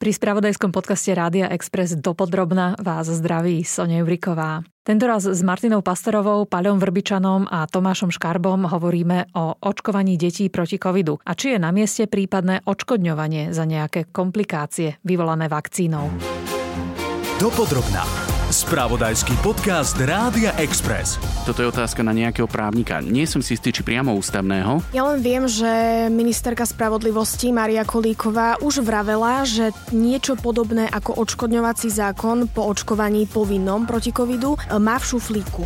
Pri spravodajskom podcaste Rádia Express dopodrobna vás zdraví Sonia Juriková. Tentoraz s Martinou Pastorovou, Paľom Vrbičanom a Tomášom Škarbom hovoríme o očkovaní detí proti covidu a či je na mieste prípadné očkodňovanie za nejaké komplikácie vyvolané vakcínou. Dopodrobná. Spravodajský podcast Rádia Express. Toto je otázka na nejakého právnika. Nie som si istý, či priamo ústavného. Ja len viem, že ministerka spravodlivosti Maria Kolíková už vravela, že niečo podobné ako odškodňovací zákon po očkovaní povinnom proti covidu má v šuflíku.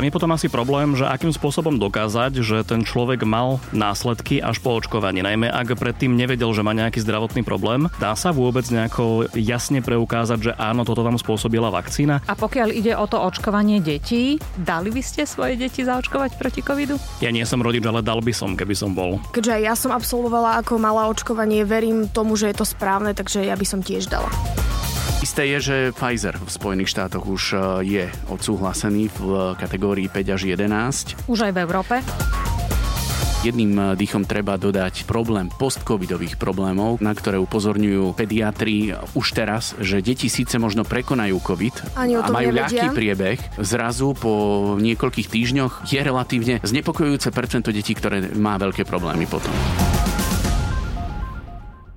Tam je potom asi problém, že akým spôsobom dokázať, že ten človek mal následky až po očkovaní. Najmä ak predtým nevedel, že má nejaký zdravotný problém. Dá sa vôbec nejako jasne preukázať, že áno, toto tam spôsobila vakcína? A pokiaľ ide o to očkovanie detí, dali by ste svoje deti zaočkovať proti covidu? Ja nie som rodič, ale dal by som, keby som bol. Keďže aj ja som absolvovala ako malá očkovanie, verím tomu, že je to správne, takže ja by som tiež dala. Isté je, že Pfizer v Spojených štátoch už e, je odsúhlasený v kategórii 5 až 11. Už aj v Európe? Jedným e, dýchom treba dodať problém post-covidových problémov, na ktoré upozorňujú pediatri už teraz, že deti síce možno prekonajú COVID Ani a majú ľahký priebeh, zrazu po niekoľkých týždňoch je relatívne znepokojujúce percento detí, ktoré má veľké problémy potom.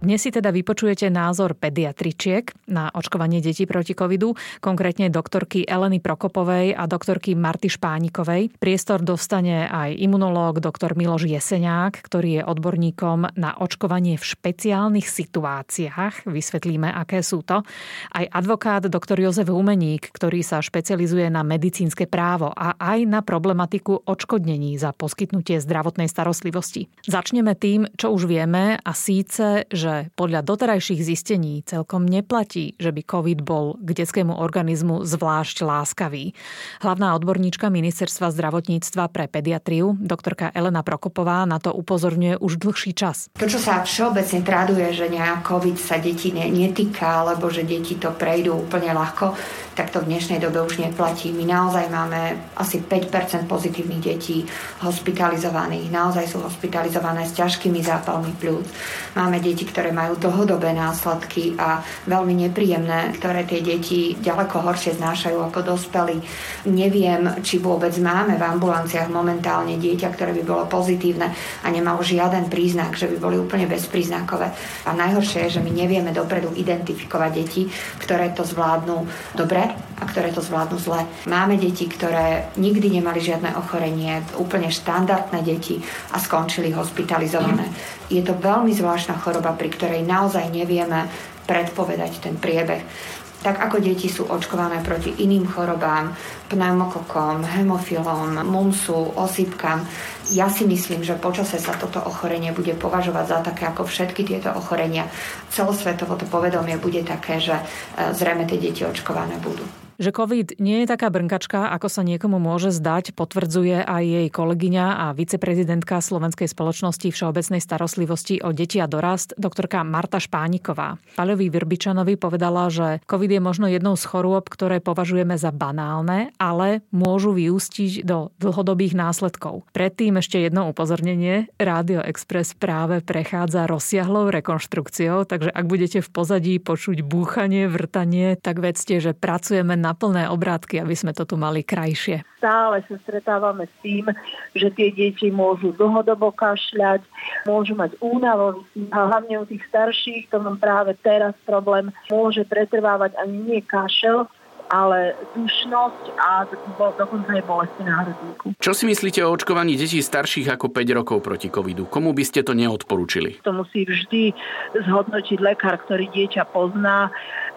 Dnes si teda vypočujete názor pediatričiek na očkovanie detí proti covidu, konkrétne doktorky Eleny Prokopovej a doktorky Marty Špánikovej. Priestor dostane aj imunológ doktor Miloš Jeseniák, ktorý je odborníkom na očkovanie v špeciálnych situáciách. Vysvetlíme, aké sú to. Aj advokát doktor Jozef Humeník, ktorý sa špecializuje na medicínske právo a aj na problematiku odškodnení za poskytnutie zdravotnej starostlivosti. Začneme tým, čo už vieme a síce, že podľa doterajších zistení celkom neplatí, že by COVID bol k detskému organizmu zvlášť láskavý. Hlavná odborníčka ministerstva zdravotníctva pre pediatriu, doktorka Elena Prokopová, na to upozorňuje už dlhší čas. To, čo sa všeobecne traduje, že nejak COVID sa deti ne, netýka, alebo že deti to prejdú úplne ľahko, tak to v dnešnej dobe už neplatí. My naozaj máme asi 5% pozitívnych detí hospitalizovaných. Naozaj sú hospitalizované s ťažkými zápalmi pľúc. Máme deti, ktoré majú dlhodobé následky a veľmi nepríjemné, ktoré tie deti ďaleko horšie znášajú ako dospelí. Neviem, či vôbec máme v ambulanciách momentálne dieťa, ktoré by bolo pozitívne a nemalo žiaden príznak, že by boli úplne bezpríznakové. A najhoršie je, že my nevieme dopredu identifikovať deti, ktoré to zvládnu dobre a ktoré to zvládnu zle. Máme deti, ktoré nikdy nemali žiadne ochorenie, úplne štandardné deti a skončili hospitalizované. Je to veľmi zvláštna choroba, pri ktorej naozaj nevieme predpovedať ten priebeh. Tak ako deti sú očkované proti iným chorobám, pneumokokom, hemofilom, mumsu, osýpkam, ja si myslím, že počase sa toto ochorenie bude považovať za také ako všetky tieto ochorenia. Celosvetovo to povedomie bude také, že e, zrejme tie deti očkované budú. Že COVID nie je taká brnkačka, ako sa niekomu môže zdať, potvrdzuje aj jej kolegyňa a viceprezidentka Slovenskej spoločnosti Všeobecnej starostlivosti o deti a dorast, doktorka Marta Špániková. Paľovi Vrbičanovi povedala, že COVID je možno jednou z chorôb, ktoré považujeme za banálne, ale môžu vyústiť do dlhodobých následkov. Predtým ešte jedno upozornenie. Rádio Express práve prechádza rozsiahlou rekonštrukciou, takže ak budete v pozadí počuť búchanie, vrtanie, tak vedzte, že pracujeme na plné obrátky, aby sme to tu mali krajšie. Stále sa stretávame s tým, že tie deti môžu dlhodobo kašľať, môžu mať únavu a hlavne u tých starších, to mám práve teraz problém, môže pretrvávať ani nie kašel, ale dušnosť a do- dokonca aj bolesti na hrudníku. Čo si myslíte o očkovaní detí starších ako 5 rokov proti covidu? Komu by ste to neodporúčili? To musí vždy zhodnotiť lekár, ktorý dieťa pozná.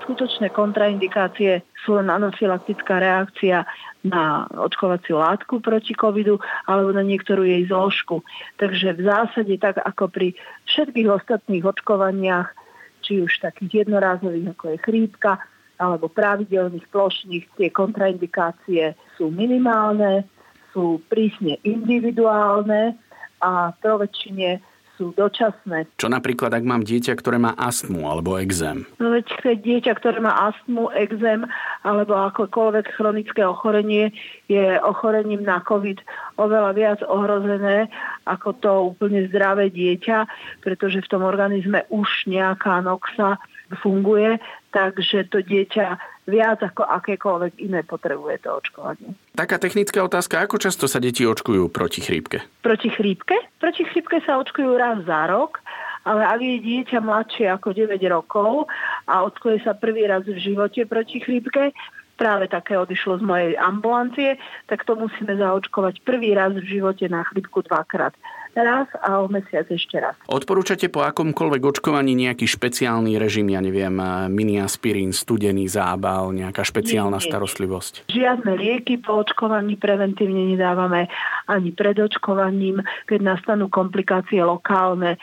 Skutočné kontraindikácie sú len anafylaktická reakcia na očkovaciu látku proti covidu alebo na niektorú jej zložku. Takže v zásade tak ako pri všetkých ostatných očkovaniach, či už takých jednorázových ako je chrípka, alebo pravidelných plošných, tie kontraindikácie sú minimálne, sú prísne individuálne a pro väčšine sú dočasné. Čo napríklad, ak mám dieťa, ktoré má astmu alebo exém? No veď keď dieťa, ktoré má astmu, exém alebo akokoľvek chronické ochorenie je ochorením na COVID oveľa viac ohrozené ako to úplne zdravé dieťa, pretože v tom organizme už nejaká noxa funguje, takže to dieťa viac ako akékoľvek iné potrebuje to očkovanie. Taká technická otázka, ako často sa deti očkujú proti chrípke? Proti chrípke? Proti chrípke sa očkujú raz za rok, ale ak je dieťa mladšie ako 9 rokov a očkuje sa prvý raz v živote proti chrípke, práve také odišlo z mojej ambulancie, tak to musíme zaočkovať prvý raz v živote na chrypku dvakrát raz a o mesiac ešte raz. Odporúčate po akomkoľvek očkovaní nejaký špeciálny režim, ja neviem, mini aspirín, studený zábal, nejaká špeciálna nie, nie. starostlivosť? Žiadne lieky po očkovaní preventívne nedávame ani pred očkovaním. Keď nastanú komplikácie lokálne,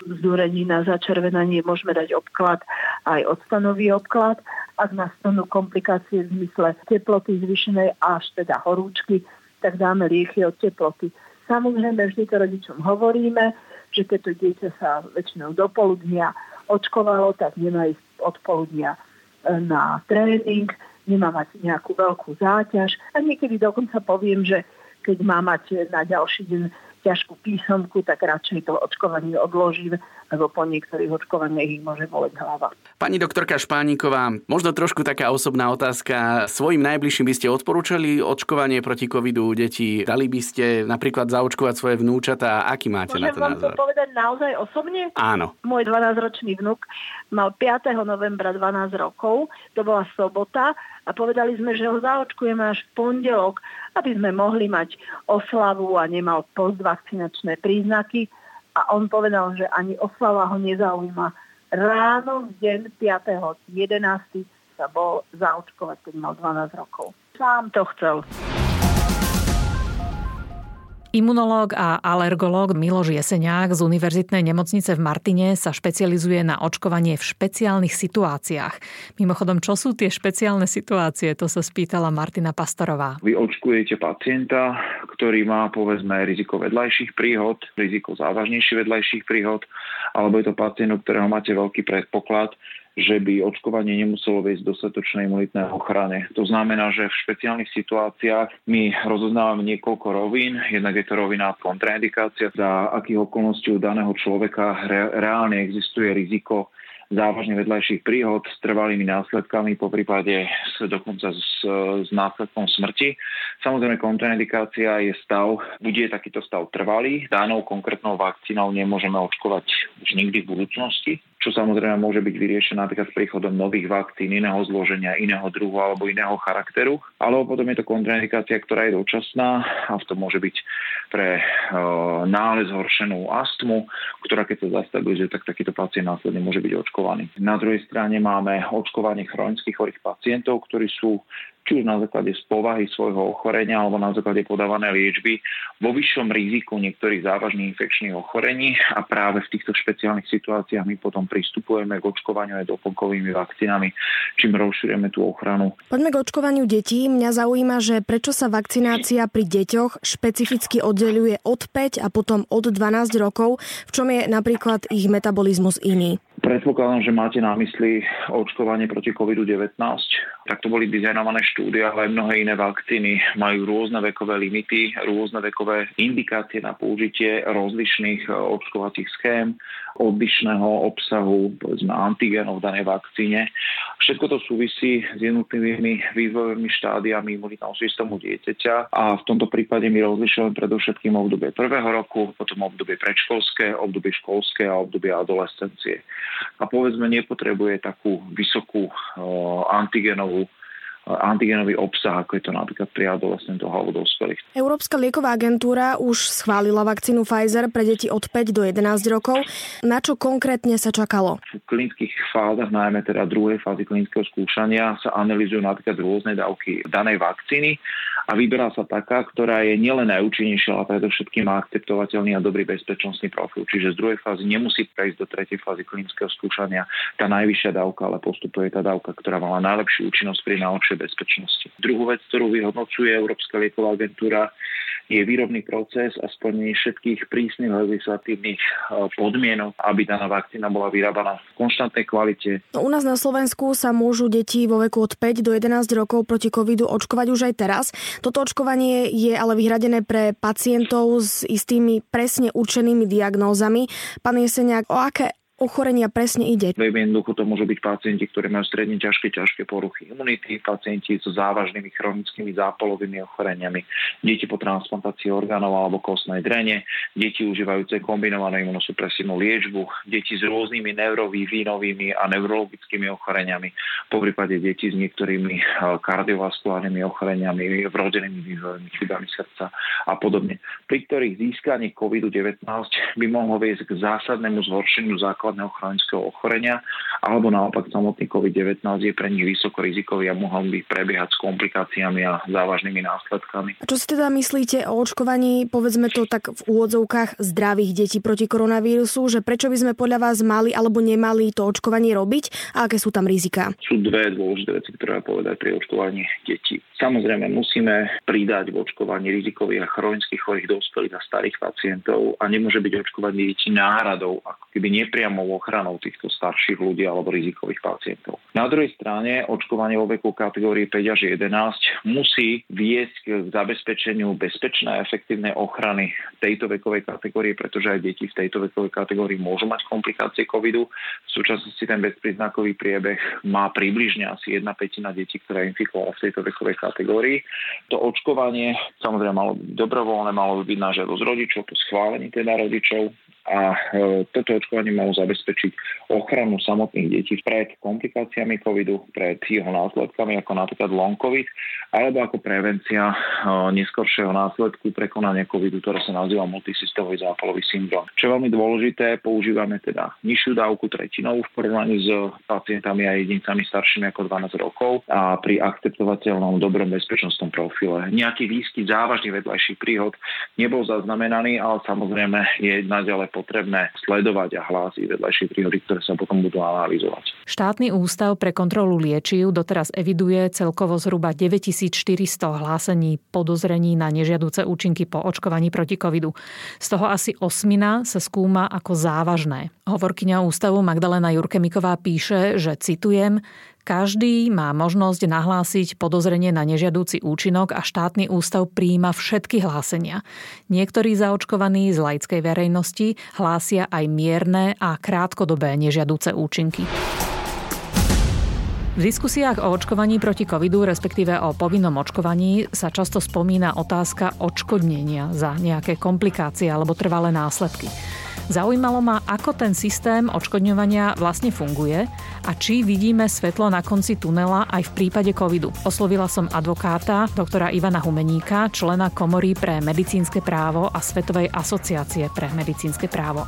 na začervenanie, môžeme dať obklad, aj odstanový obklad. Ak nastanú komplikácie v zmysle teploty zvyšenej až teda horúčky, tak dáme lieky od teploty. Samozrejme, vždy to rodičom hovoríme, že keď to dieťa sa väčšinou do poludnia očkovalo, tak nemá ísť od poludnia e, na tréning, nemá mať nejakú veľkú záťaž. A niekedy dokonca poviem, že keď má mať na ďalší deň ťažkú písomku, tak radšej to očkovanie odložím, lebo po niektorých očkovaniach ich môže boleť hlava. Pani doktorka Špániková, možno trošku taká osobná otázka. Svojim najbližším by ste odporúčali očkovanie proti covidu detí? Dali by ste napríklad zaočkovať svoje vnúčatá? Aký máte Môžem na to vám názor? to povedať naozaj osobne? Áno. Môj 12-ročný vnuk mal 5. novembra 12 rokov, to bola sobota a povedali sme, že ho zaočkujeme až v pondelok, aby sme mohli mať oslavu a nemal postvakcinačné príznaky. A on povedal, že ani oslava ho nezaujíma. Ráno v deň 5.11. sa bol zaočkovať, keď mal 12 rokov. Sám to chcel. Imunológ a alergológ Miloš Jeseniak z Univerzitnej nemocnice v Martine sa špecializuje na očkovanie v špeciálnych situáciách. Mimochodom, čo sú tie špeciálne situácie? To sa spýtala Martina Pastorová. Vy očkujete pacienta, ktorý má povedzme riziko vedľajších príhod, riziko závažnejších vedľajších príhod, alebo je to pacient, u ktorého máte veľký predpoklad, že by očkovanie nemuselo viesť dostatočnej imunitnej ochrane. To znamená, že v špeciálnych situáciách my rozoznávame niekoľko rovín. Jednak je to rovina kontraindikácia, za akých okolností u daného človeka re- reálne existuje riziko závažne vedľajších príhod s trvalými následkami, po prípade s, dokonca s, s následkom smrti. Samozrejme, kontraindikácia je stav, bude takýto stav trvalý. Danou konkrétnou vakcínou nemôžeme očkovať už nikdy v budúcnosti čo samozrejme môže byť vyriešené napríklad s príchodom nových vakcín, iného zloženia, iného druhu alebo iného charakteru. Alebo potom je to kontraindikácia, ktorá je dočasná a v tom môže byť pre e, nález zhoršenú astmu, ktorá keď sa zastabilizuje, tak takýto pacient následne môže byť očkovaný. Na druhej strane máme očkovanie chronických chorých pacientov, ktorí sú či už na základe z povahy svojho ochorenia alebo na základe podávanej liečby vo vyššom riziku niektorých závažných infekčných ochorení a práve v týchto špeciálnych situáciách my potom pristupujeme k očkovaniu aj doplnkovými vakcínami, čím rozšírime tú ochranu. Poďme k očkovaniu detí. Mňa zaujíma, že prečo sa vakcinácia pri deťoch špecificky oddeluje od 5 a potom od 12 rokov, v čom je napríklad ich metabolizmus iný? Predpokladám, že máte na mysli očkovanie proti COVID-19. Tak to boli dizajnované štúdie, ale aj mnohé iné vakcíny majú rôzne vekové limity, rôzne vekové indikácie na použitie rozlišných eh, očkovacích schém, odlišného obsahu povedzme, antigénov v danej vakcíne. Všetko to súvisí s jednotlivými vývojovými štádiami imunitného systému dieťaťa a v tomto prípade my rozlišujeme predovšetkým obdobie prvého roku, potom obdobie predškolské, obdobie školské a obdobie adolescencie a povedzme nepotrebuje takú vysokú antigenovú antigenový obsah, ako je to napríklad pri adolescentoch alebo dospelých. Európska lieková agentúra už schválila vakcínu Pfizer pre deti od 5 do 11 rokov. Na čo konkrétne sa čakalo? V klinických fázach, najmä teda druhej fázy klinického skúšania, sa analizujú napríklad rôzne dávky danej vakcíny a vyberá sa taká, ktorá je nielen najúčinnejšia, ale predovšetkým má akceptovateľný a dobrý bezpečnostný profil. Čiže z druhej fázy nemusí prejsť do tretej fázy klinického skúšania tá najvyššia dávka, ale postupuje tá dávka, ktorá mala najlepšiu účinnosť pri najlepšej bezpečnosti. Druhú vec, ktorú vyhodnocuje Európska lieková agentúra, je výrobný proces a splnenie všetkých prísnych legislatívnych e, podmienok, aby daná vakcína bola vyrábaná v konštantnej kvalite. U nás na Slovensku sa môžu deti vo veku od 5 do 11 rokov proti covidu očkovať už aj teraz. Toto očkovanie je ale vyhradené pre pacientov s istými presne určenými diagnózami. Pán Jeseniak, o aké ochorenia presne ide? Veľmi jednoducho to môžu byť pacienti, ktorí majú stredne ťažké, ťažké poruchy imunity, pacienti so závažnými chronickými zápalovými ochoreniami, deti po transplantácii orgánov alebo kostnej drene, deti užívajúce kombinovanú imunosupresívnu liečbu, deti s rôznymi neurovývinovými a neurologickými ochoreniami, po prípade deti s niektorými eh, kardiovaskulárnymi ochoreniami, vrodenými vývojovými chybami srdca a podobne, pri ktorých získanie COVID-19 by mohlo viesť k zásadnému zhoršeniu základného chronického ochorenia, alebo naopak samotný COVID-19 je pre nich vysoko rizikový a mohol by prebiehať s komplikáciami a závažnými následkami. A čo si teda myslíte o očkovaní, povedzme to tak v úvodzovkách zdravých detí proti koronavírusu, že prečo by sme podľa vás mali alebo nemali to očkovanie robiť a aké sú tam rizika? Sú dve dôležité veci, ktoré povedať pri očkovaní detí. Samozrejme musíme pridať v očkovaní rizikových a chronických chorých dospelých a starých pacientov a nemôže byť očkovanie detí náhradou, ako keby nepriamou ochranou týchto starších ľudí alebo rizikových pacientov. Na druhej strane očkovanie vo veku kategórii 5 až 11 musí viesť k zabezpečeniu bezpečnej a efektívnej ochrany tejto vekovej kategórie, pretože aj deti v tejto vekovej kategórii môžu mať komplikácie covidu. V súčasnosti ten bezpríznakový priebeh má približne asi jedna petina detí, ktorá je infikovaná v tejto vekovej kategórii. To očkovanie samozrejme malo byť dobrovoľné, malo by byť na žiadosť rodičov, po schválení teda rodičov a e, toto očkovanie malo zabezpečiť ochranu samotných detí pred komplikáciami covidu, pred jeho následkami ako napríklad long covid, alebo ako prevencia e, neskoršieho následku prekonania covidu, ktoré sa nazýva multisystémový zápalový syndrom. Čo je veľmi dôležité, používame teda nižšiu dávku tretinovú v porovnaní s pacientami a jedincami staršími ako 12 rokov a pri akceptovateľnom dobrom bezpečnostnom profile. Nejaký výskyt závažných vedľajších príhod nebol zaznamenaný, ale samozrejme je naďalej potrebné sledovať a hlásiť vedľajšie príhody, ktoré sa potom budú analyzovať. Štátny ústav pre kontrolu liečiv doteraz eviduje celkovo zhruba 9400 hlásení podozrení na nežiaduce účinky po očkovaní proti covidu. Z toho asi osmina sa skúma ako závažné. Hovorkyňa ústavu Magdalena Jurkemiková píše, že citujem, každý má možnosť nahlásiť podozrenie na nežiadúci účinok a štátny ústav príjima všetky hlásenia. Niektorí zaočkovaní z laickej verejnosti hlásia aj mierne a krátkodobé nežiadúce účinky. V diskusiách o očkovaní proti covidu, respektíve o povinnom očkovaní, sa často spomína otázka odškodnenia za nejaké komplikácie alebo trvalé následky. Zaujímalo ma, ako ten systém odškodňovania vlastne funguje a či vidíme svetlo na konci tunela aj v prípade covidu. Oslovila som advokáta, doktora Ivana Humeníka, člena Komory pre medicínske právo a Svetovej asociácie pre medicínske právo.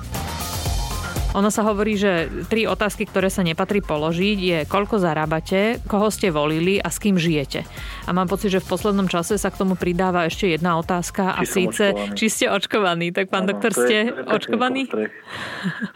Ono sa hovorí, že tri otázky, ktoré sa nepatrí položiť, je koľko zarábate, koho ste volili a s kým žijete. A mám pocit, že v poslednom čase sa k tomu pridáva ešte jedna otázka či a síce, očkovaný. či ste očkovaní. Tak pán ano, doktor, ste je, očkovaní?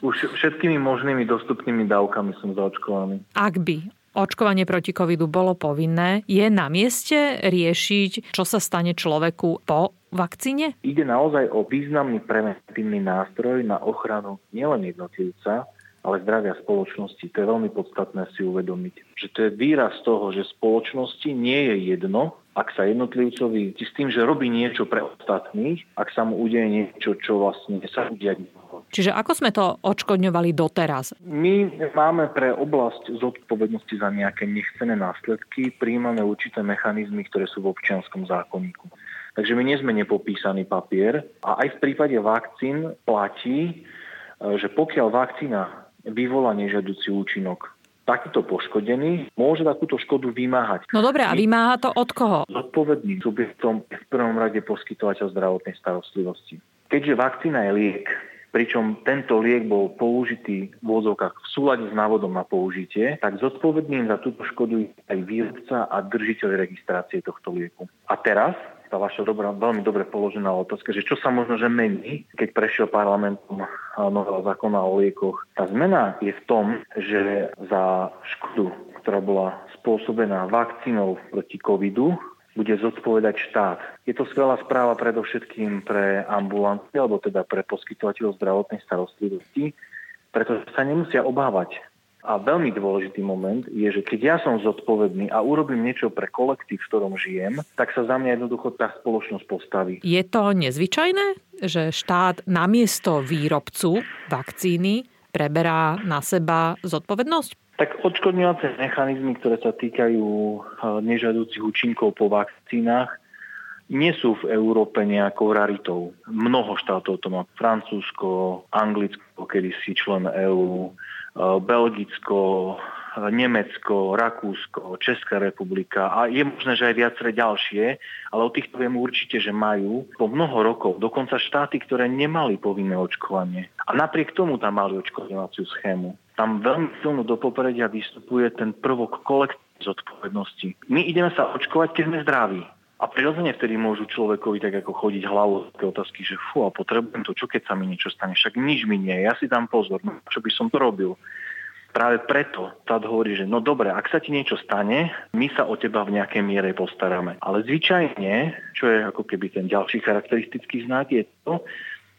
Už všetkými možnými dostupnými dávkami som zaočkovaný. Ak by očkovanie proti covidu bolo povinné, je na mieste riešiť, čo sa stane človeku po vakcíne? Ide naozaj o významný preventívny nástroj na ochranu nielen jednotlivca, ale zdravia spoločnosti. To je veľmi podstatné si uvedomiť. Že to je výraz toho, že spoločnosti nie je jedno, ak sa jednotlivcovi s tým, že robí niečo pre ostatných, ak sa mu udeje niečo, čo vlastne sa udiať Čiže ako sme to odškodňovali doteraz? My máme pre oblasť zodpovednosti za nejaké nechcené následky príjmané určité mechanizmy, ktoré sú v občianskom zákonníku. Takže my nie sme nepopísaný papier a aj v prípade vakcín platí, e, že pokiaľ vakcína vyvolá nežiaducí účinok, takýto poškodený môže takúto škodu vymáhať. No dobre, a vymáha to od koho? Zodpovedným subjektom je v prvom rade poskytovateľ zdravotnej starostlivosti. Keďže vakcína je liek, pričom tento liek bol použitý v vôzovkách v súlade s návodom na použitie, tak zodpovedným za túto škodu je aj výrobca a držiteľ registrácie tohto lieku. A teraz tá vaša dobrá, veľmi dobre položená otázka, že čo sa možno, že mení, keď prešiel parlamentom novela zákona o liekoch. Tá zmena je v tom, že za škodu, ktorá bola spôsobená vakcínou proti covidu, bude zodpovedať štát. Je to skvelá správa predovšetkým pre ambulanty, alebo teda pre poskytovateľov zdravotnej starostlivosti, pretože sa nemusia obávať a veľmi dôležitý moment je, že keď ja som zodpovedný a urobím niečo pre kolektív, v ktorom žijem, tak sa za mňa jednoducho tá spoločnosť postaví. Je to nezvyčajné, že štát namiesto výrobcu vakcíny preberá na seba zodpovednosť? Tak odškodňovacie mechanizmy, ktoré sa týkajú eh, nežadúcich účinkov po vakcínach, nie sú v Európe nejakou raritou. Mnoho štátov to má. Francúzsko, Anglicko, kedysi člen EÚ, eh, Belgicko, Nemecko, Rakúsko, Česká republika a je možné, že aj viaceré ďalšie, ale o týchto viem určite, že majú po mnoho rokov, dokonca štáty, ktoré nemali povinné očkovanie. A napriek tomu tam mali očkovaciu schému. Tam veľmi silno do popredia vystupuje ten prvok kolektívnej zodpovednosti. My ideme sa očkovať, keď sme zdraví. A prirodzene vtedy môžu človekovi tak ako chodiť hlavou také otázky, že fú, a potrebujem to, čo keď sa mi niečo stane, však nič mi nie, ja si dám pozor, no, čo by som to robil. Práve preto štát hovorí, že no dobre, ak sa ti niečo stane, my sa o teba v nejakej miere postaráme. Ale zvyčajne, čo je ako keby ten ďalší charakteristický znak, je to,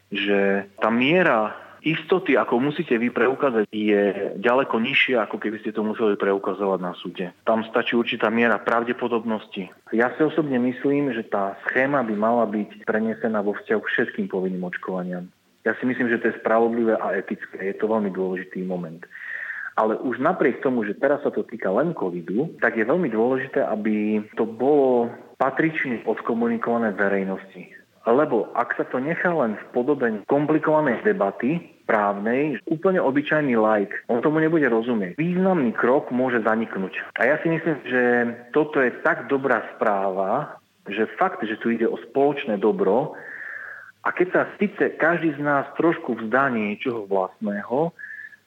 že tá miera istoty, ako musíte vy preukázať, je ďaleko nižšia, ako keby ste to museli preukazovať na súde. Tam stačí určitá miera pravdepodobnosti. Ja si osobne myslím, že tá schéma by mala byť prenesená vo vzťahu k všetkým povinným očkovaniam. Ja si myslím, že to je spravodlivé a etické. Je to veľmi dôležitý moment. Ale už napriek tomu, že teraz sa to týka len covidu, tak je veľmi dôležité, aby to bolo patrične odkomunikované verejnosti. Lebo ak sa to nechá len v podobe komplikovanej debaty právnej, úplne obyčajný like, on tomu nebude rozumieť. Významný krok môže zaniknúť. A ja si myslím, že toto je tak dobrá správa, že fakt, že tu ide o spoločné dobro, a keď sa síce každý z nás trošku vzdá niečoho vlastného,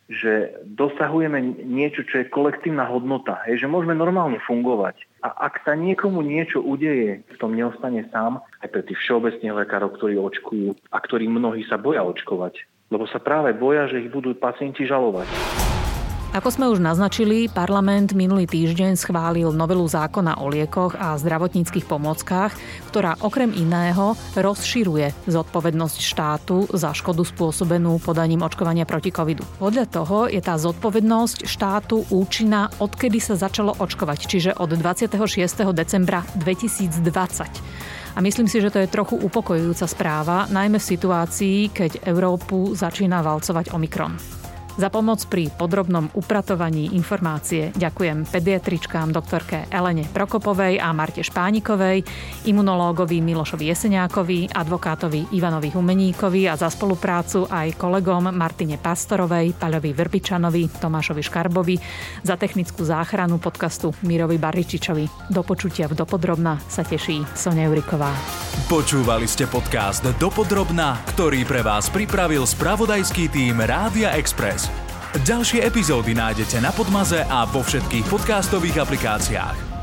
že dosahujeme niečo, čo je kolektívna hodnota, hej, že môžeme normálne fungovať. A ak sa niekomu niečo udeje, v tom neostane sám, aj pre tých všeobecných lekárov, ktorí očkujú a ktorí mnohí sa boja očkovať. Lebo sa práve boja, že ich budú pacienti žalovať. Ako sme už naznačili, parlament minulý týždeň schválil novelu zákona o liekoch a zdravotníckých pomockách, ktorá okrem iného rozširuje zodpovednosť štátu za škodu spôsobenú podaním očkovania proti covidu. Podľa toho je tá zodpovednosť štátu účinná, odkedy sa začalo očkovať, čiže od 26. decembra 2020. A myslím si, že to je trochu upokojujúca správa, najmä v situácii, keď Európu začína valcovať Omikron. Za pomoc pri podrobnom upratovaní informácie ďakujem pediatričkám doktorke Elene Prokopovej a Marte Špánikovej, imunológovi Milošovi Jeseniákovi, advokátovi Ivanovi Humeníkovi a za spoluprácu aj kolegom Martine Pastorovej, Paľovi Vrbičanovi, Tomášovi Škarbovi, za technickú záchranu podcastu Mirovi Baričičovi. Do počutia v Dopodrobna sa teší Sonia Juriková. Počúvali ste podcast Dopodrobna, ktorý pre vás pripravil spravodajský tým Rádia Express. Ďalšie epizódy nájdete na Podmaze a vo všetkých podcastových aplikáciách.